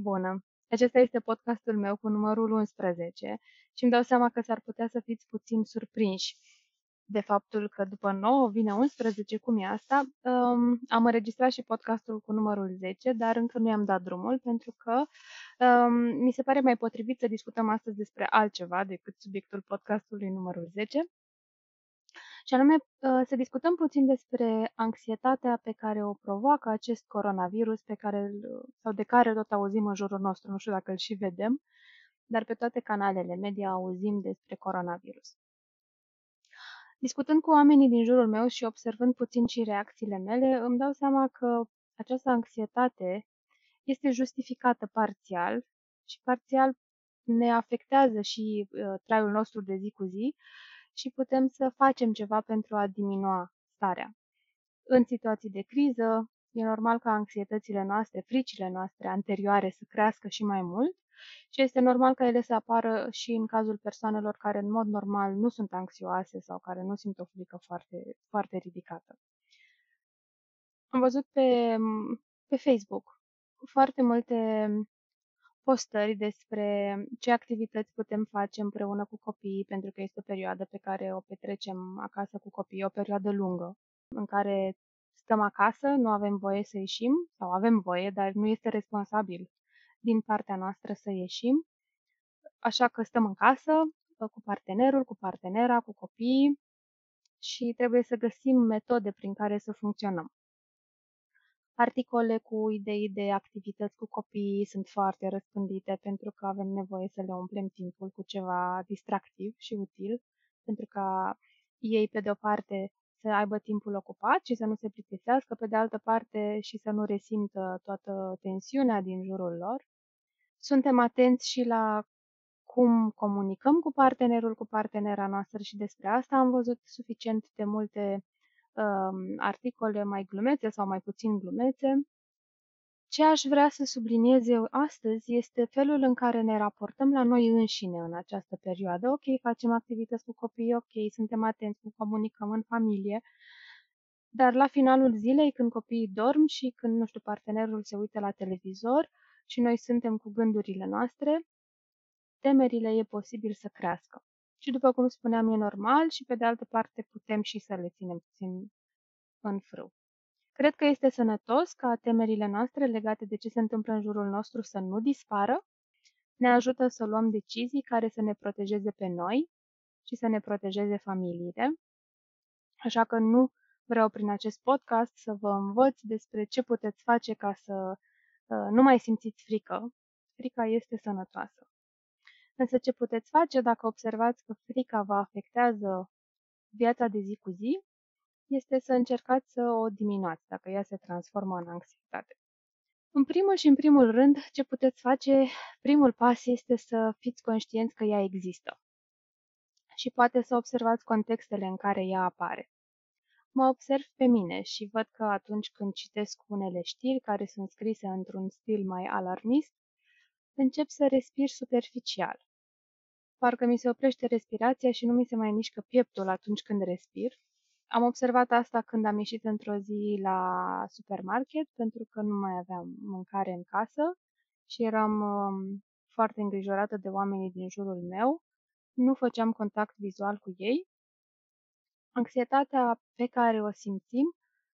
Bună! Acesta este podcastul meu cu numărul 11 și îmi dau seama că s-ar putea să fiți puțin surprinși de faptul că după 9 vine 11, cum e asta. Um, am înregistrat și podcastul cu numărul 10, dar încă nu i-am dat drumul pentru că um, mi se pare mai potrivit să discutăm astăzi despre altceva decât subiectul podcastului numărul 10 și anume uh, să discutăm puțin despre anxietatea pe care o provoacă acest coronavirus pe care, sau de care tot auzim în jurul nostru, nu știu dacă îl și vedem, dar pe toate canalele media auzim despre coronavirus. Discutând cu oamenii din jurul meu și observând puțin și reacțiile mele, îmi dau seama că această anxietate este justificată parțial și parțial ne afectează și uh, traiul nostru de zi cu zi, și putem să facem ceva pentru a diminua starea. În situații de criză, e normal ca anxietățile noastre, fricile noastre anterioare să crească și mai mult și este normal ca ele să apară și în cazul persoanelor care în mod normal nu sunt anxioase sau care nu simt o frică foarte, foarte ridicată. Am văzut pe, pe Facebook foarte multe postări despre ce activități putem face împreună cu copiii, pentru că este o perioadă pe care o petrecem acasă cu copiii, o perioadă lungă, în care stăm acasă, nu avem voie să ieșim, sau avem voie, dar nu este responsabil din partea noastră să ieșim. Așa că stăm în casă cu partenerul, cu partenera, cu copiii și trebuie să găsim metode prin care să funcționăm. Articole cu idei de activități cu copiii sunt foarte răspândite pentru că avem nevoie să le umplem timpul cu ceva distractiv și util, pentru ca ei, pe de o parte, să aibă timpul ocupat și să nu se plictisească, pe de altă parte și să nu resimtă toată tensiunea din jurul lor. Suntem atenți și la cum comunicăm cu partenerul, cu partenera noastră și despre asta am văzut suficient de multe uh, articole mai glumețe sau mai puțin glumețe. Ce aș vrea să subliniez eu astăzi este felul în care ne raportăm la noi înșine în această perioadă. Ok, facem activități cu copii, ok, suntem atenți, cum comunicăm în familie, dar la finalul zilei, când copiii dorm și când, nu știu, partenerul se uită la televizor și noi suntem cu gândurile noastre, temerile e posibil să crească și, după cum spuneam, e normal și, pe de altă parte, putem și să le ținem puțin în frâu. Cred că este sănătos ca temerile noastre legate de ce se întâmplă în jurul nostru să nu dispară, ne ajută să luăm decizii care să ne protejeze pe noi și să ne protejeze familiile. Așa că nu vreau prin acest podcast să vă învăț despre ce puteți face ca să uh, nu mai simțiți frică. Frica este sănătoasă. Însă ce puteți face dacă observați că frica vă afectează viața de zi cu zi, este să încercați să o diminuați dacă ea se transformă în anxietate. În primul și în primul rând, ce puteți face, primul pas este să fiți conștienți că ea există și poate să observați contextele în care ea apare. Mă observ pe mine și văd că atunci când citesc unele știri care sunt scrise într-un stil mai alarmist, încep să respir superficial. Parcă mi se oprește respirația și nu mi se mai mișcă pieptul atunci când respir. Am observat asta când am ieșit într-o zi la supermarket, pentru că nu mai aveam mâncare în casă și eram um, foarte îngrijorată de oamenii din jurul meu. Nu făceam contact vizual cu ei. Anxietatea pe care o simțim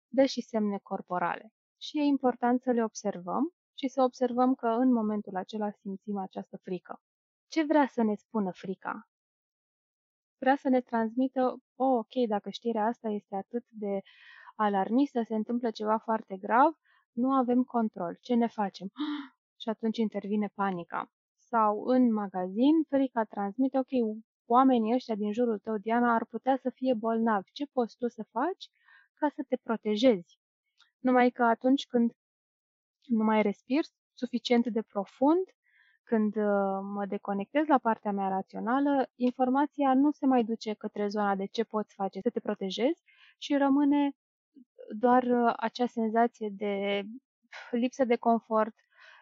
dă și semne corporale și e important să le observăm și să observăm că în momentul acela simțim această frică. Ce vrea să ne spună frica? Vrea să ne transmită, oh, ok, dacă știrea asta este atât de alarmistă, se întâmplă ceva foarte grav, nu avem control. Ce ne facem? Și atunci intervine panica. Sau în magazin, frica transmite, ok, oamenii ăștia din jurul tău, Diana, ar putea să fie bolnavi. Ce poți tu să faci ca să te protejezi? Numai că atunci când nu mai respiri suficient de profund, când uh, mă deconectez la partea mea rațională, informația nu se mai duce către zona de ce poți face să te protejezi și rămâne doar uh, acea senzație de lipsă de confort,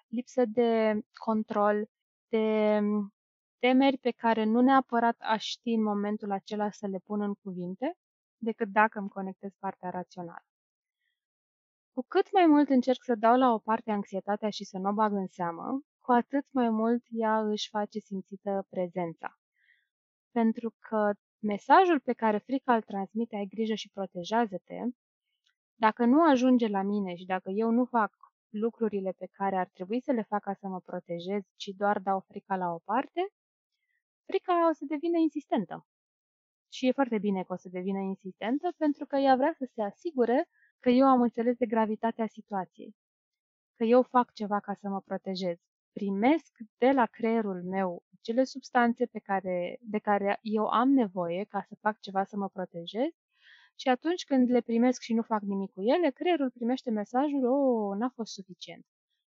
lipsă de control, de um, temeri pe care nu neapărat aș ști în momentul acela să le pun în cuvinte, decât dacă îmi conectez partea rațională. Cu cât mai mult încerc să dau la o parte anxietatea și să nu o bag în seamă, cu atât mai mult ea își face simțită prezența. Pentru că mesajul pe care frica îl transmite, ai grijă și protejează-te, dacă nu ajunge la mine și dacă eu nu fac lucrurile pe care ar trebui să le fac ca să mă protejez, ci doar dau frica la o parte, frica o să devină insistentă. Și e foarte bine că o să devină insistentă pentru că ea vrea să se asigure că eu am înțeles de gravitatea situației, că eu fac ceva ca să mă protejez. Primesc de la creierul meu cele substanțe pe care, de care eu am nevoie ca să fac ceva să mă protejez și atunci când le primesc și nu fac nimic cu ele, creierul primește mesajul, oh, n-a fost suficient.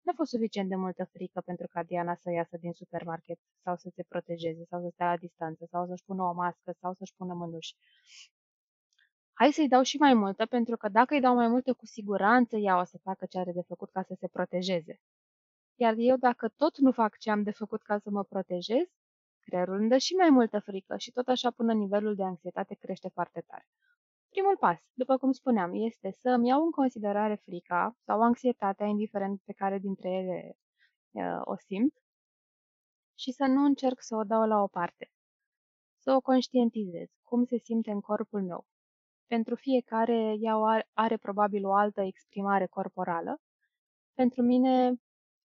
N-a fost suficient de multă frică pentru ca Diana să iasă din supermarket sau să se protejeze sau să stea la distanță sau să-și pună o mască sau să-și pună mânuși. Hai să-i dau și mai multă, pentru că dacă îi dau mai multe, cu siguranță ea o să facă ce are de făcut ca să se protejeze. Iar eu, dacă tot nu fac ce am de făcut ca să mă protejez, creierul îmi dă și mai multă frică și tot așa până nivelul de anxietate crește foarte tare. Primul pas, după cum spuneam, este să îmi iau în considerare frica sau anxietatea, indiferent pe care dintre ele uh, o simt, și să nu încerc să o dau la o parte. Să o conștientizez, cum se simte în corpul meu. Pentru fiecare ea are, are probabil o altă exprimare corporală. Pentru mine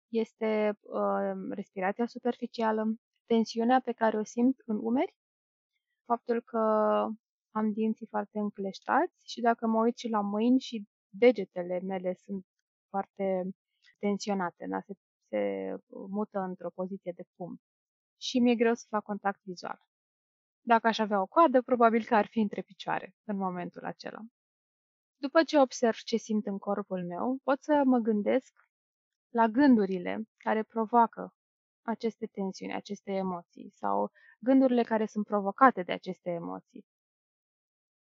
este uh, respirația superficială, tensiunea pe care o simt în umeri, faptul că am dinții foarte încleștați și dacă mă uit și la mâini și degetele mele sunt foarte tensionate, da? se, se mută într-o poziție de pum și mi-e greu să fac contact vizual. Dacă aș avea o coadă, probabil că ar fi între picioare în momentul acela. După ce observ ce simt în corpul meu, pot să mă gândesc la gândurile care provoacă aceste tensiuni, aceste emoții sau gândurile care sunt provocate de aceste emoții.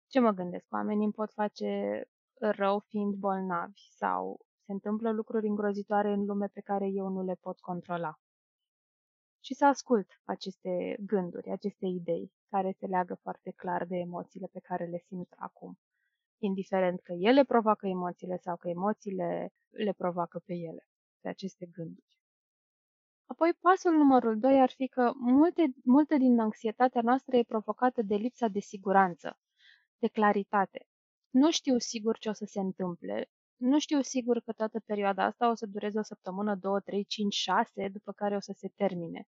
Ce mă gândesc? Oamenii îmi pot face rău fiind bolnavi sau se întâmplă lucruri îngrozitoare în lume pe care eu nu le pot controla. Și să ascult aceste gânduri, aceste idei, care se leagă foarte clar de emoțiile pe care le simt acum, indiferent că ele provoacă emoțiile sau că emoțiile le provoacă pe ele, pe aceste gânduri. Apoi, pasul numărul 2 ar fi că multe, multe din anxietatea noastră e provocată de lipsa de siguranță, de claritate. Nu știu sigur ce o să se întâmple. Nu știu sigur că toată perioada asta o să dureze o săptămână, două, trei, cinci, șase, după care o să se termine.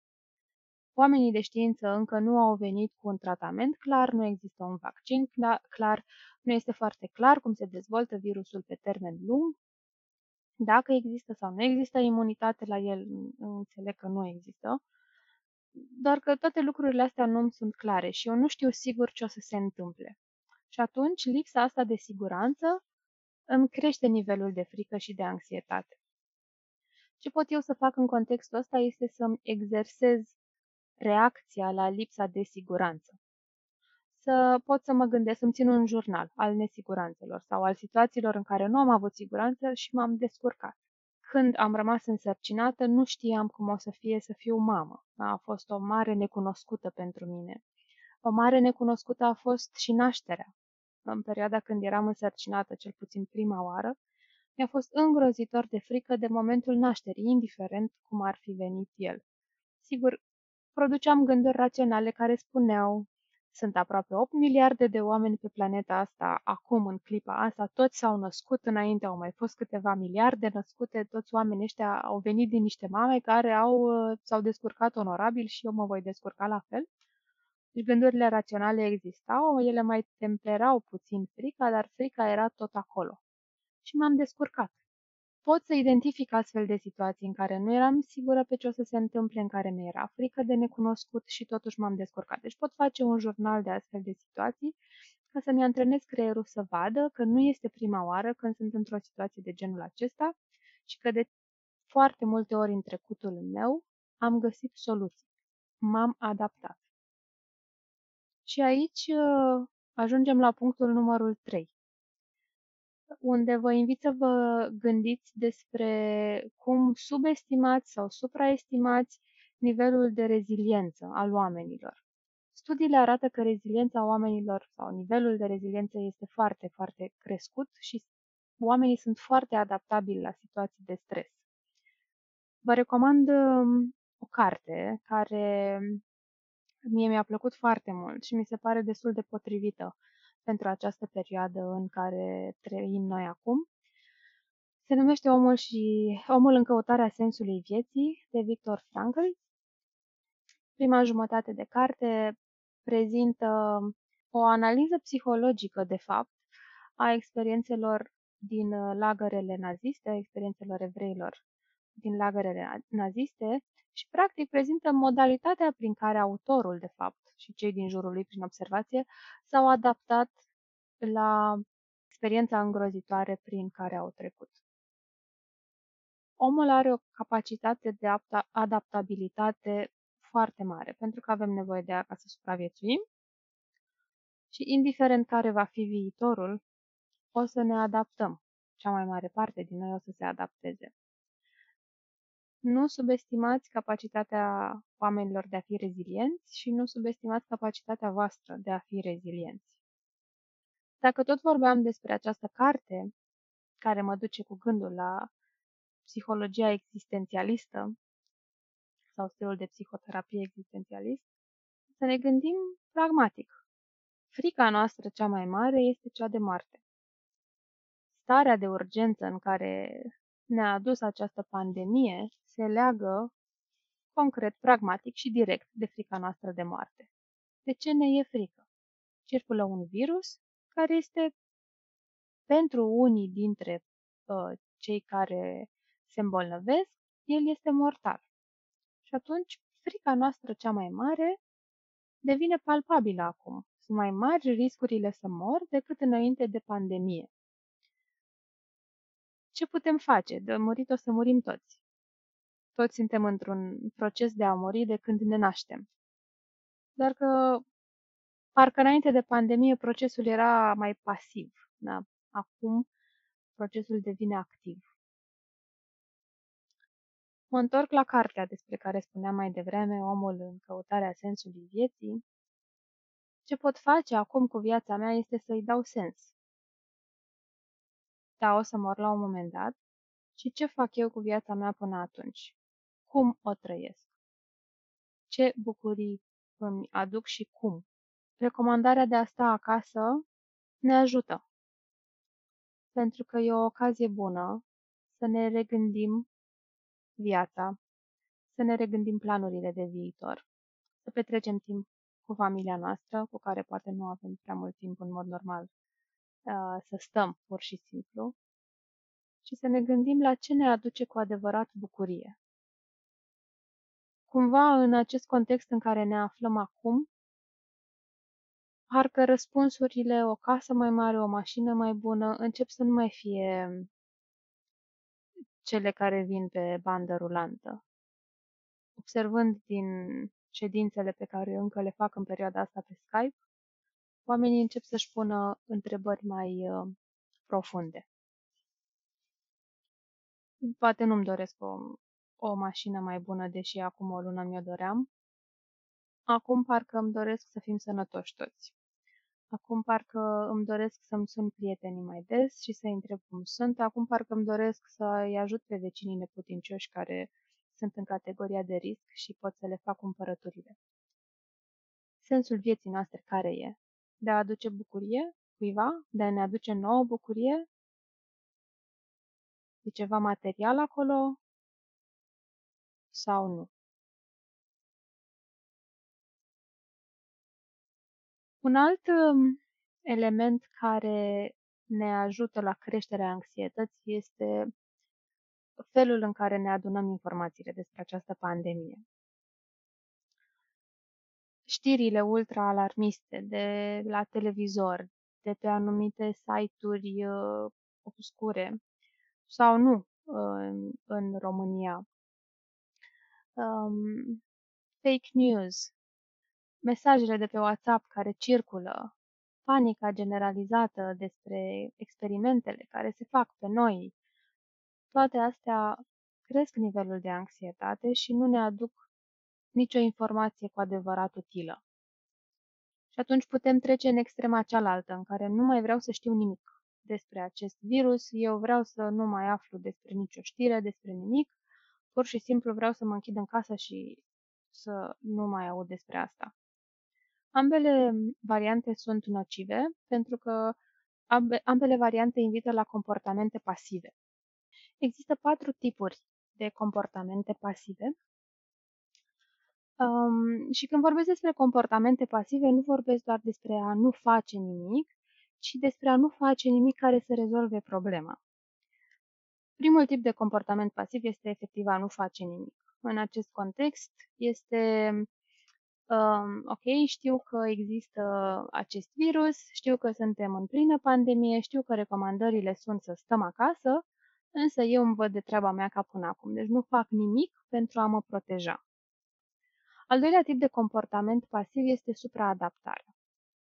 Oamenii de știință încă nu au venit cu un tratament clar, nu există un vaccin clar, nu este foarte clar cum se dezvoltă virusul pe termen lung, dacă există sau nu există imunitate la el, înțeleg că nu există, doar că toate lucrurile astea nu sunt clare și eu nu știu sigur ce o să se întâmple. Și atunci lipsa asta de siguranță îmi crește nivelul de frică și de anxietate. Ce pot eu să fac în contextul ăsta este să-mi exersez reacția la lipsa de siguranță. Să pot să mă gândesc, să-mi țin un jurnal al nesiguranțelor sau al situațiilor în care nu am avut siguranță și m-am descurcat. Când am rămas însărcinată, nu știam cum o să fie să fiu mamă. A fost o mare necunoscută pentru mine. O mare necunoscută a fost și nașterea în perioada când eram însărcinată, cel puțin prima oară, mi-a fost îngrozitor de frică de momentul nașterii, indiferent cum ar fi venit el. Sigur, produceam gânduri raționale care spuneau sunt aproape 8 miliarde de oameni pe planeta asta, acum, în clipa asta, toți s-au născut, înainte au mai fost câteva miliarde născute, toți oamenii ăștia au venit din niște mame care au, s-au descurcat onorabil și eu mă voi descurca la fel. Deci gândurile raționale existau, ele mai temperau puțin frica, dar frica era tot acolo. Și m-am descurcat. Pot să identific astfel de situații în care nu eram sigură pe ce o să se întâmple, în care mi era frică de necunoscut și totuși m-am descurcat. Deci pot face un jurnal de astfel de situații ca să-mi antrenez creierul să vadă că nu este prima oară când sunt într-o situație de genul acesta și că de foarte multe ori în trecutul meu am găsit soluții. M-am adaptat. Și aici uh, ajungem la punctul numărul 3, unde vă invit să vă gândiți despre cum subestimați sau supraestimați nivelul de reziliență al oamenilor. Studiile arată că reziliența oamenilor sau nivelul de reziliență este foarte, foarte crescut și oamenii sunt foarte adaptabili la situații de stres. Vă recomand um, o carte care mie mi-a plăcut foarte mult și mi se pare destul de potrivită pentru această perioadă în care trăim noi acum. Se numește Omul și Omul în căutarea sensului vieții de Victor Frankl. Prima jumătate de carte prezintă o analiză psihologică, de fapt, a experiențelor din uh, lagărele naziste, a experiențelor evreilor din lagărele naziste și, practic, prezintă modalitatea prin care autorul, de fapt, și cei din jurul lui, prin observație, s-au adaptat la experiența îngrozitoare prin care au trecut. Omul are o capacitate de adaptabilitate foarte mare, pentru că avem nevoie de ea ca să supraviețuim și indiferent care va fi viitorul, o să ne adaptăm. Cea mai mare parte din noi o să se adapteze. Nu subestimați capacitatea oamenilor de a fi rezilienți și nu subestimați capacitatea voastră de a fi rezilienți. Dacă tot vorbeam despre această carte, care mă duce cu gândul la psihologia existențialistă sau stilul de psihoterapie existențialist, să ne gândim pragmatic. Frica noastră cea mai mare este cea de moarte. Starea de urgență în care ne-a adus această pandemie se leagă concret, pragmatic și direct de frica noastră de moarte. De ce ne e frică? Circulă un virus care este pentru unii dintre uh, cei care se îmbolnăvesc, el este mortal. Și atunci, frica noastră cea mai mare devine palpabilă acum. Sunt mai mari riscurile să mor decât înainte de pandemie. Ce putem face? De murit o să murim toți. Toți suntem într-un proces de a muri de când ne naștem. Doar că parcă înainte de pandemie procesul era mai pasiv. Da? Acum procesul devine activ. Mă întorc la cartea despre care spuneam mai devreme, omul în căutarea sensului vieții. Ce pot face acum cu viața mea este să-i dau sens. Da, o să mor la un moment dat. Și ce fac eu cu viața mea până atunci? Cum o trăiesc? Ce bucurii îmi aduc și cum? Recomandarea de a sta acasă ne ajută. Pentru că e o ocazie bună să ne regândim viața, să ne regândim planurile de viitor, să petrecem timp cu familia noastră, cu care poate nu avem prea mult timp în mod normal, uh, să stăm pur și simplu și să ne gândim la ce ne aduce cu adevărat bucurie. Cumva, în acest context în care ne aflăm acum, parcă răspunsurile, o casă mai mare, o mașină mai bună, încep să nu mai fie cele care vin pe bandă rulantă. Observând din ședințele pe care încă le fac în perioada asta pe Skype, oamenii încep să-și pună întrebări mai uh, profunde. Poate nu-mi doresc o, o mașină mai bună, deși acum o lună mi-o doream. Acum parcă îmi doresc să fim sănătoși toți. Acum parcă îmi doresc să-mi sun prietenii mai des și să-i întreb cum sunt. Acum parcă îmi doresc să-i ajut pe vecinii neputincioși care sunt în categoria de risc și pot să le fac cumpărăturile. Sensul vieții noastre care e? De a aduce bucurie cuiva? De a ne aduce nouă bucurie? E ceva material acolo? Sau nu? Un alt um, element care ne ajută la creșterea anxietății este felul în care ne adunăm informațiile despre această pandemie. Știrile ultra-alarmiste de la televizor, de pe anumite site-uri uh, obscure sau nu în, în România. Um, fake news, mesajele de pe WhatsApp care circulă, panica generalizată despre experimentele care se fac pe noi, toate astea cresc nivelul de anxietate și nu ne aduc nicio informație cu adevărat utilă. Și atunci putem trece în extrema cealaltă, în care nu mai vreau să știu nimic despre acest virus, eu vreau să nu mai aflu despre nicio știre, despre nimic, pur și simplu vreau să mă închid în casă și să nu mai aud despre asta. Ambele variante sunt nocive pentru că ambele variante invită la comportamente pasive. Există patru tipuri de comportamente pasive um, și când vorbesc despre comportamente pasive, nu vorbesc doar despre a nu face nimic, ci despre a nu face nimic care să rezolve problema. Primul tip de comportament pasiv este efectiv a nu face nimic. În acest context este um, ok, știu că există acest virus, știu că suntem în plină pandemie, știu că recomandările sunt să stăm acasă, însă eu îmi văd de treaba mea ca până acum, deci nu fac nimic pentru a mă proteja. Al doilea tip de comportament pasiv este supraadaptarea.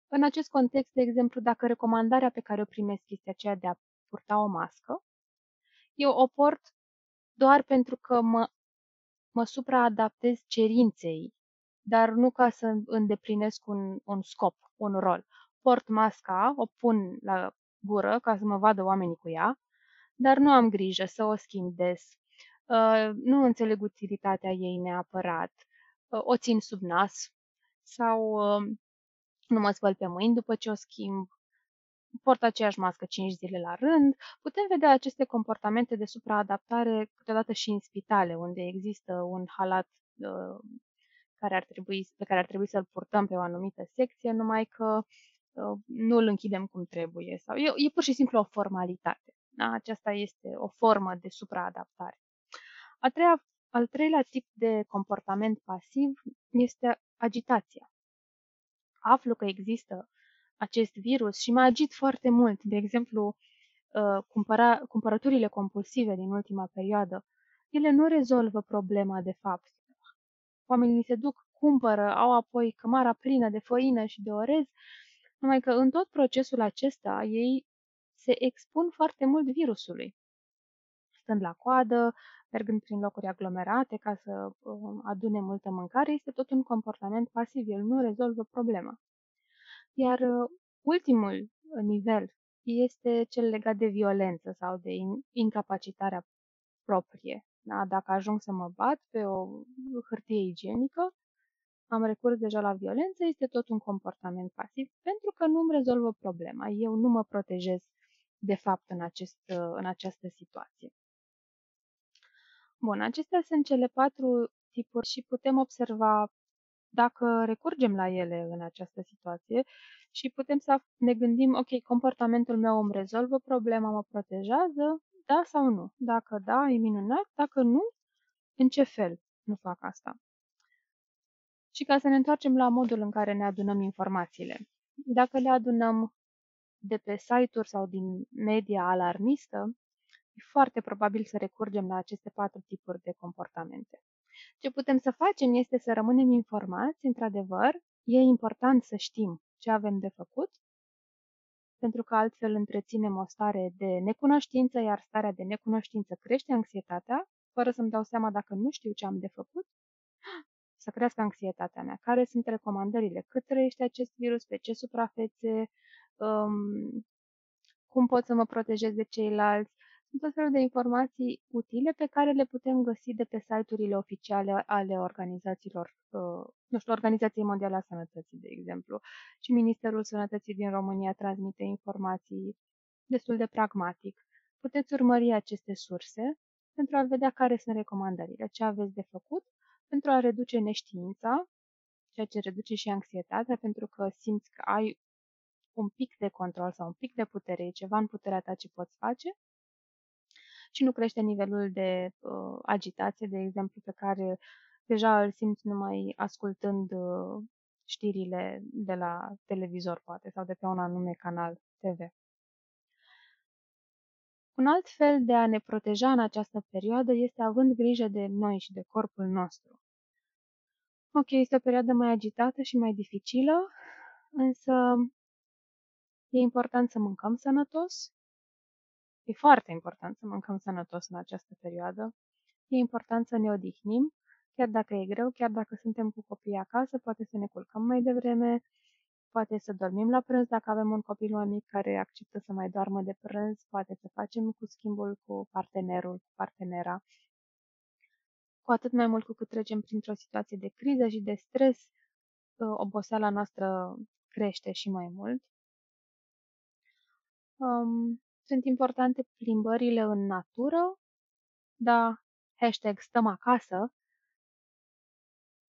În acest context, de exemplu, dacă recomandarea pe care o primesc este aceea de a purta o mască, eu o port doar pentru că mă, mă supraadaptez cerinței, dar nu ca să îndeplinesc un, un scop, un rol. Port masca, o pun la gură ca să mă vadă oamenii cu ea, dar nu am grijă să o schimb des. Uh, nu înțeleg utilitatea ei neapărat. Uh, o țin sub nas sau uh, nu mă spăl pe mâini după ce o schimb port aceeași mască 5 zile la rând. Putem vedea aceste comportamente de supraadaptare câteodată și în spitale, unde există un halat uh, care ar trebui, pe care ar trebui să-l purtăm pe o anumită secție, numai că uh, nu îl închidem cum trebuie. Sau e, e pur și simplu o formalitate. Da? Aceasta este o formă de supraadaptare. A treia, al treilea tip de comportament pasiv este agitația. Aflu că există acest virus și mă agit foarte mult. De exemplu, uh, cumpăra, cumpărăturile compulsive din ultima perioadă, ele nu rezolvă problema de fapt. Oamenii se duc, cumpără, au apoi cămara plină de făină și de orez, numai că în tot procesul acesta ei se expun foarte mult virusului. Stând la coadă, mergând prin locuri aglomerate ca să um, adune multă mâncare, este tot un comportament pasiv, el nu rezolvă problema. Iar uh, ultimul nivel este cel legat de violență sau de incapacitarea proprie. Da? Dacă ajung să mă bat pe o hârtie igienică, am recurs deja la violență, este tot un comportament pasiv pentru că nu îmi rezolvă problema. Eu nu mă protejez de fapt în, acest, în această situație. Bun, acestea sunt cele patru tipuri și putem observa dacă recurgem la ele în această situație și putem să ne gândim, ok, comportamentul meu îmi rezolvă problema, mă protejează, da sau nu? Dacă da, e minunat, dacă nu, în ce fel nu fac asta? Și ca să ne întoarcem la modul în care ne adunăm informațiile. Dacă le adunăm de pe site-uri sau din media alarmistă, e foarte probabil să recurgem la aceste patru tipuri de comportamente. Ce putem să facem este să rămânem informați, într-adevăr, e important să știm ce avem de făcut, pentru că altfel întreținem o stare de necunoștință, iar starea de necunoștință crește anxietatea, fără să-mi dau seama dacă nu știu ce am de făcut, să crească anxietatea mea. Care sunt recomandările? Cât trăiește acest virus? Pe ce suprafețe? Um, cum pot să mă protejez de ceilalți? Sunt tot felul de informații utile pe care le putem găsi de pe site-urile oficiale ale organizațiilor, uh, nu știu, Organizației Mondiale a Sănătății, de exemplu. Și Ministerul Sănătății din România transmite informații destul de pragmatic. Puteți urmări aceste surse pentru a vedea care sunt recomandările, ce aveți de făcut pentru a reduce neștiința, ceea ce reduce și anxietatea, pentru că simți că ai un pic de control sau un pic de putere, e ceva în puterea ta ce poți face și nu crește nivelul de uh, agitație, de exemplu, pe care deja îl simți numai ascultând uh, știrile de la televizor, poate, sau de pe un anume canal TV. Un alt fel de a ne proteja în această perioadă este având grijă de noi și de corpul nostru. Ok, este o perioadă mai agitată și mai dificilă, însă e important să mâncăm sănătos, E foarte important să mâncăm sănătos în această perioadă. E important să ne odihnim, chiar dacă e greu, chiar dacă suntem cu copiii acasă, poate să ne culcăm mai devreme, poate să dormim la prânz dacă avem un copil mai mic care acceptă să mai doarmă de prânz, poate să facem cu schimbul cu partenerul, cu partenera. cu atât mai mult cu cât trecem printr-o situație de criză și de stres, uh, oboseala noastră crește și mai mult. Um, sunt importante plimbările în natură, da, hashtag stăm acasă,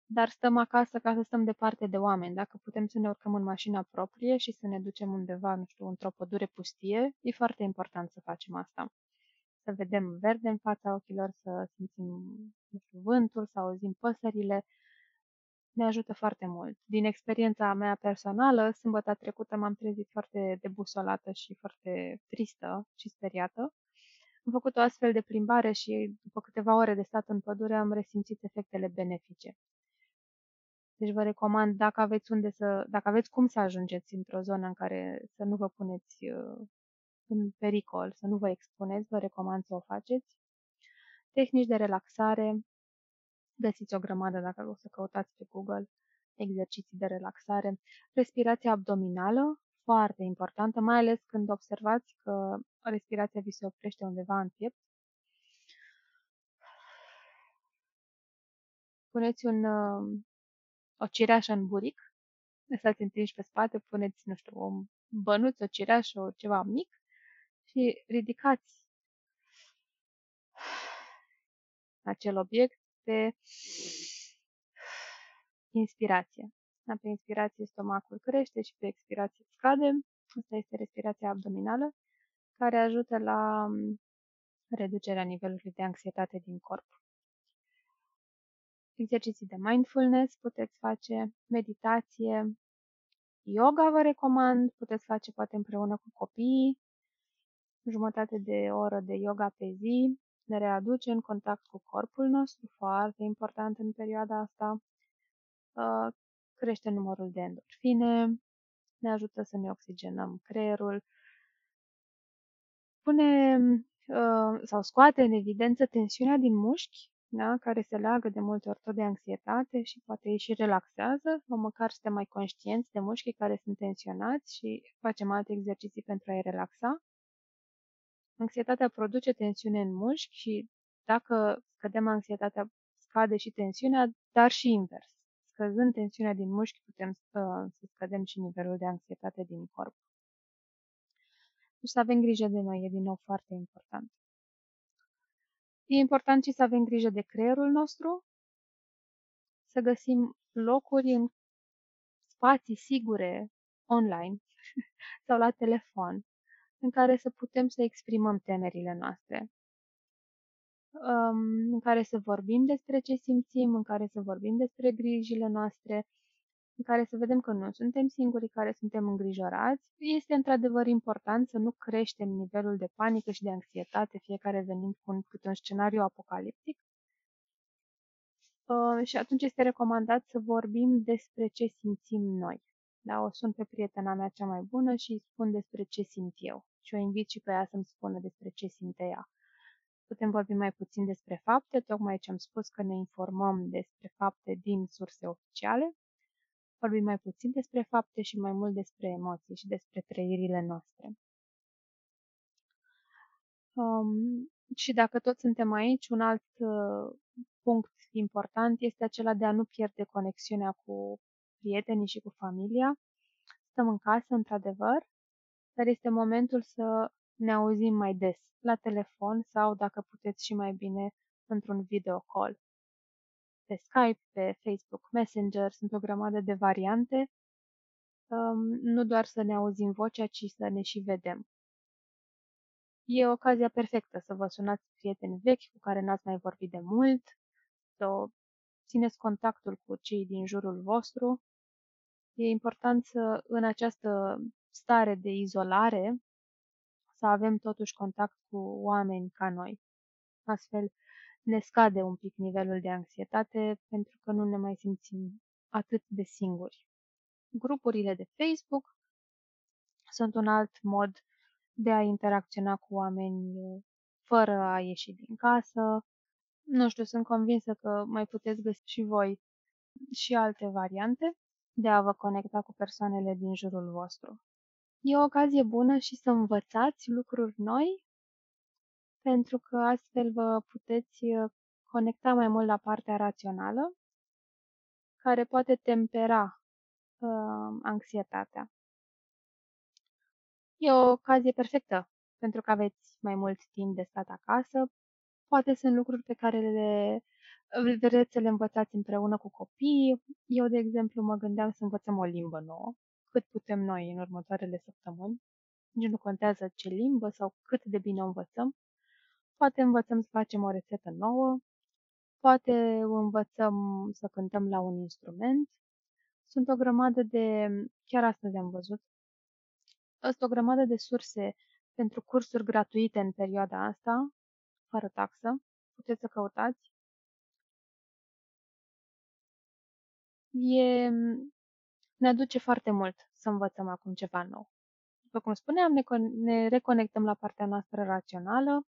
dar stăm acasă ca să stăm departe de oameni. Dacă putem să ne urcăm în mașina proprie și să ne ducem undeva, nu știu, într-o pădure pustie, e foarte important să facem asta. Să vedem verde în fața ochilor, să simțim nu știu, vântul, să auzim păsările, ne ajută foarte mult. Din experiența mea personală, sâmbătă trecută m-am trezit foarte debusolată și foarte tristă și speriată. Am făcut o astfel de plimbare și după câteva ore de stat în pădure am resimțit efectele benefice. Deci vă recomand, dacă aveți, unde să, dacă aveți cum să ajungeți într-o zonă în care să nu vă puneți uh, în pericol, să nu vă expuneți, vă recomand să o faceți. Tehnici de relaxare, găsiți o grămadă dacă o să căutați pe Google, exerciții de relaxare. Respirația abdominală, foarte importantă, mai ales când observați că respirația vi se oprește undeva în piept. Puneți un, uh, o cireașă în buric, lăsați întinși pe spate, puneți, nu știu, o bănuț, o cireașă, o ceva mic și ridicați acel obiect pe inspirație. Da, pe inspirație stomacul crește și pe expirație scade. Asta este respirația abdominală, care ajută la mm, reducerea nivelului de anxietate din corp. Exerciții de mindfulness puteți face, meditație, yoga vă recomand, puteți face poate împreună cu copiii, jumătate de oră de yoga pe zi, ne readuce în contact cu corpul nostru, foarte important în perioada asta, uh, crește numărul de endorfine, ne ajută să ne oxigenăm creierul, pune uh, sau scoate în evidență tensiunea din mușchi, da, care se leagă de multe ori tot de anxietate și poate îi și relaxează, sau măcar suntem mai conștienți de mușchii care sunt tensionați și facem alte exerciții pentru a-i relaxa. Anxietatea produce tensiune în mușchi și dacă scădem anxietatea, scade și tensiunea, dar și invers. Scăzând tensiunea din mușchi, putem să, să scădem și nivelul de anxietate din corp. Deci să avem grijă de noi, e din nou foarte important. E important și să avem grijă de creierul nostru, să găsim locuri în spații sigure online sau la telefon în care să putem să exprimăm temerile noastre, în care să vorbim despre ce simțim, în care să vorbim despre grijile noastre, în care să vedem că nu suntem singurii care suntem îngrijorați. Este într-adevăr important să nu creștem nivelul de panică și de anxietate, fiecare venind cu un, câte un scenariu apocaliptic. Uh, și atunci este recomandat să vorbim despre ce simțim noi. Da, o sun pe prietena mea cea mai bună și îi spun despre ce simt eu. Și o invit și pe ea să-mi spună despre ce simte ea. Putem vorbi mai puțin despre fapte, tocmai ce am spus că ne informăm despre fapte din surse oficiale. Vorbim mai puțin despre fapte și mai mult despre emoții și despre trăirile noastre. Um, și dacă toți suntem aici, un alt uh, punct important este acela de a nu pierde conexiunea cu prietenii și cu familia. Stăm în casă, într-adevăr, dar este momentul să ne auzim mai des, la telefon sau, dacă puteți și mai bine, într-un video call. Pe Skype, pe Facebook Messenger, sunt o grămadă de variante, um, nu doar să ne auzim vocea, ci să ne și vedem. E ocazia perfectă să vă sunați prieteni vechi cu care n-ați mai vorbit de mult, să țineți contactul cu cei din jurul vostru. E important să, în această stare de izolare, să avem totuși contact cu oameni ca noi. Astfel ne scade un pic nivelul de anxietate pentru că nu ne mai simțim atât de singuri. Grupurile de Facebook sunt un alt mod de a interacționa cu oameni fără a ieși din casă. Nu știu, sunt convinsă că mai puteți găsi și voi și alte variante de a vă conecta cu persoanele din jurul vostru. E o ocazie bună și să învățați lucruri noi, pentru că astfel vă puteți uh, conecta mai mult la partea rațională, care poate tempera uh, anxietatea. E o ocazie perfectă pentru că aveți mai mult timp de stat acasă. Poate sunt lucruri pe care le vreți să le învățați împreună cu copiii. Eu, de exemplu, mă gândeam să învățăm o limbă nouă, cât putem noi în următoarele săptămâni. Nici nu contează ce limbă sau cât de bine o învățăm. Poate învățăm să facem o rețetă nouă, poate învățăm să cântăm la un instrument. Sunt o grămadă de, chiar astăzi am văzut, sunt o grămadă de surse pentru cursuri gratuite în perioada asta, fără taxă. Puteți să căutați. E, ne aduce foarte mult să învățăm acum ceva nou. După cum spuneam, ne, ne reconectăm la partea noastră rațională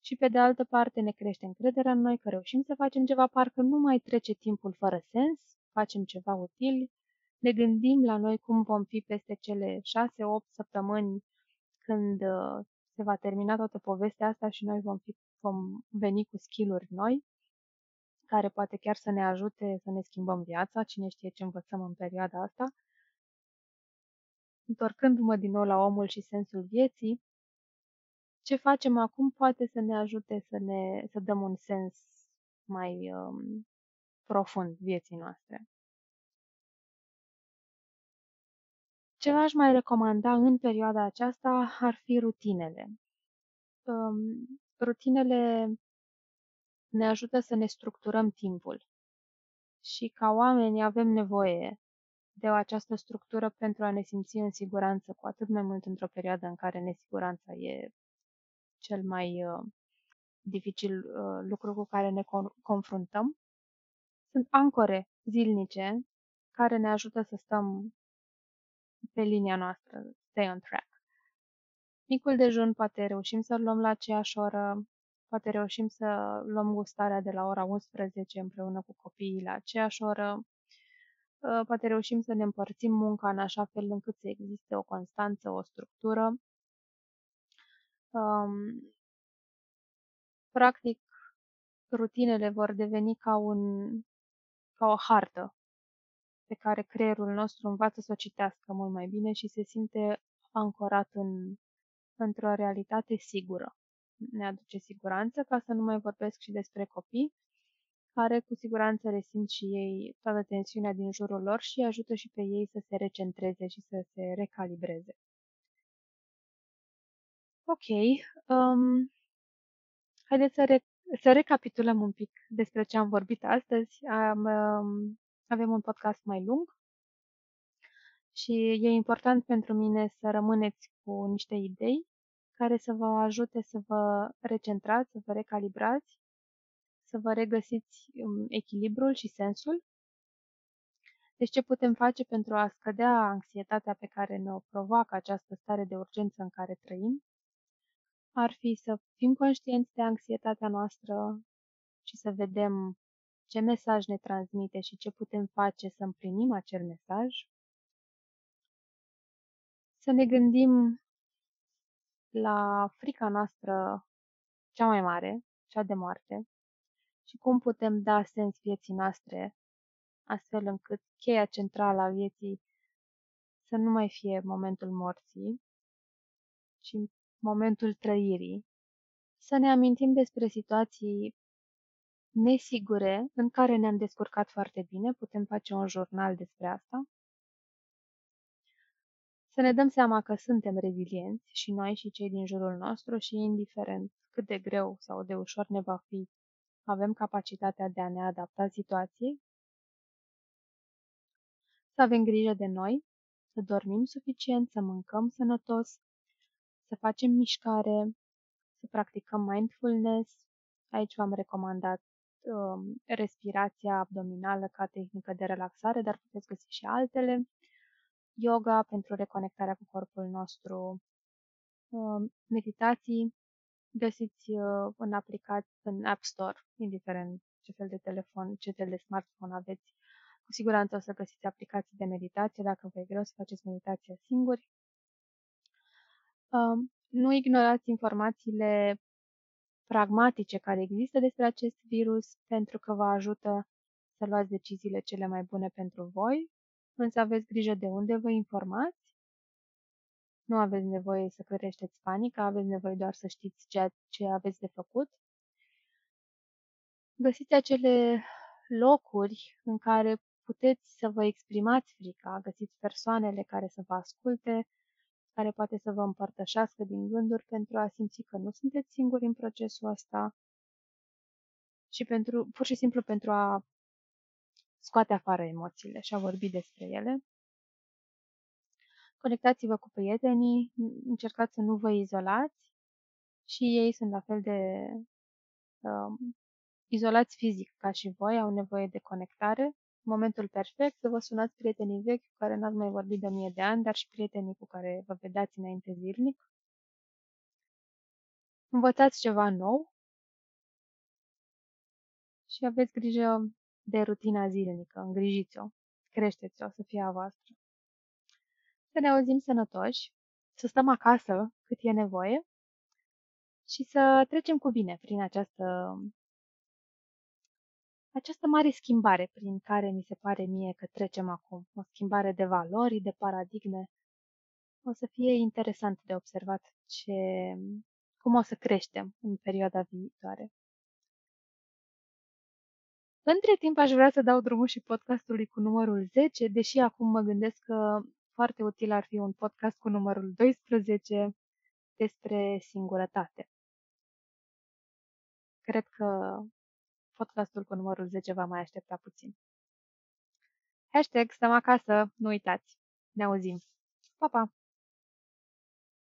și pe de altă parte ne crește încrederea în noi că reușim să facem ceva, parcă nu mai trece timpul fără sens, facem ceva util, ne gândim la noi cum vom fi peste cele șase-opt săptămâni când uh, se va termina toată povestea asta și noi vom, fi, vom veni cu skill-uri noi, care poate chiar să ne ajute să ne schimbăm viața, cine știe ce învățăm în perioada asta. Întorcându-mă din nou la omul și sensul vieții, ce facem acum poate să ne ajute să, ne, să dăm un sens mai um, profund vieții noastre. Ce v-aș mai recomanda în perioada aceasta ar fi rutinele. Um, rutinele ne ajută să ne structurăm timpul și ca oameni avem nevoie de o această structură pentru a ne simți în siguranță, cu atât mai mult într-o perioadă în care nesiguranța e cel mai uh, dificil uh, lucru cu care ne con- confruntăm. Sunt ancore zilnice care ne ajută să stăm pe linia noastră, stay on track. Micul dejun poate reușim să-l luăm la aceeași oră, poate reușim să luăm gustarea de la ora 11 împreună cu copiii la aceeași oră, ă, poate reușim să ne împărțim munca în așa fel încât să existe o constanță, o structură. Um, practic, rutinele vor deveni ca, un, ca o hartă pe care creierul nostru învață să o citească mult mai bine și se simte ancorat în, într-o realitate sigură. Ne aduce siguranță, ca să nu mai vorbesc și despre copii, care cu siguranță resimt și ei toată tensiunea din jurul lor și ajută și pe ei să se recentreze și să se recalibreze. Ok, um, haideți să, re- să recapitulăm un pic despre ce am vorbit astăzi. Am, um, avem un podcast mai lung și e important pentru mine să rămâneți cu niște idei care să vă ajute să vă recentrați, să vă recalibrați, să vă regăsiți um, echilibrul și sensul. Deci ce putem face pentru a scădea anxietatea pe care ne o provoacă această stare de urgență în care trăim? Ar fi să fim conștienți de anxietatea noastră și să vedem ce mesaj ne transmite și ce putem face să împlinim acel mesaj, să ne gândim la frica noastră cea mai mare, cea de moarte, și cum putem da sens vieții noastre, astfel încât cheia centrală a vieții să nu mai fie momentul morții, ci momentul trăirii. Să ne amintim despre situații nesigure, în care ne-am descurcat foarte bine, putem face un jurnal despre asta, să ne dăm seama că suntem rezilienți și noi și cei din jurul nostru și indiferent cât de greu sau de ușor ne va fi, avem capacitatea de a ne adapta situației, să avem grijă de noi, să dormim suficient, să mâncăm sănătos, să facem mișcare, să practicăm mindfulness. Aici v-am recomandat Um, respirația abdominală ca tehnică de relaxare, dar puteți găsi și altele. Yoga pentru reconectarea cu corpul nostru. Um, meditații găsiți uh, în aplicați în App Store, indiferent ce fel de telefon, ce fel de smartphone aveți. Cu siguranță o să găsiți aplicații de meditație dacă vă e greu să faceți meditația singuri. Um, nu ignorați informațiile pragmatice care există despre acest virus, pentru că vă ajută să luați deciziile cele mai bune pentru voi, însă aveți grijă de unde vă informați. Nu aveți nevoie să creșteți panică, aveți nevoie doar să știți ceea ce aveți de făcut. Găsiți acele locuri în care puteți să vă exprimați frica, găsiți persoanele care să vă asculte, care poate să vă împărtășească din gânduri pentru a simți că nu sunteți singuri în procesul ăsta și pentru, pur și simplu pentru a scoate afară emoțiile și a vorbi despre ele. Conectați-vă cu prietenii, încercați să nu vă izolați și ei sunt la fel de um, izolați fizic ca și voi, au nevoie de conectare momentul perfect să vă sunați prietenii vechi cu care n-ați mai vorbit de mie de ani, dar și prietenii cu care vă vedeați înainte zilnic. Învățați ceva nou și aveți grijă de rutina zilnică, îngrijiți-o, creșteți-o, să fie a voastră. Să ne auzim sănătoși, să stăm acasă cât e nevoie și să trecem cu bine prin această această mare schimbare prin care mi se pare mie că trecem acum, o schimbare de valori, de paradigme, o să fie interesant de observat ce, cum o să creștem în perioada viitoare. Între timp aș vrea să dau drumul și podcastului cu numărul 10, deși acum mă gândesc că foarte util ar fi un podcast cu numărul 12 despre singurătate. Cred că Podcastul cu numărul 10 va mai aștepta puțin. Hashtag stăm acasă, nu uitați. Ne auzim. Pa, pa!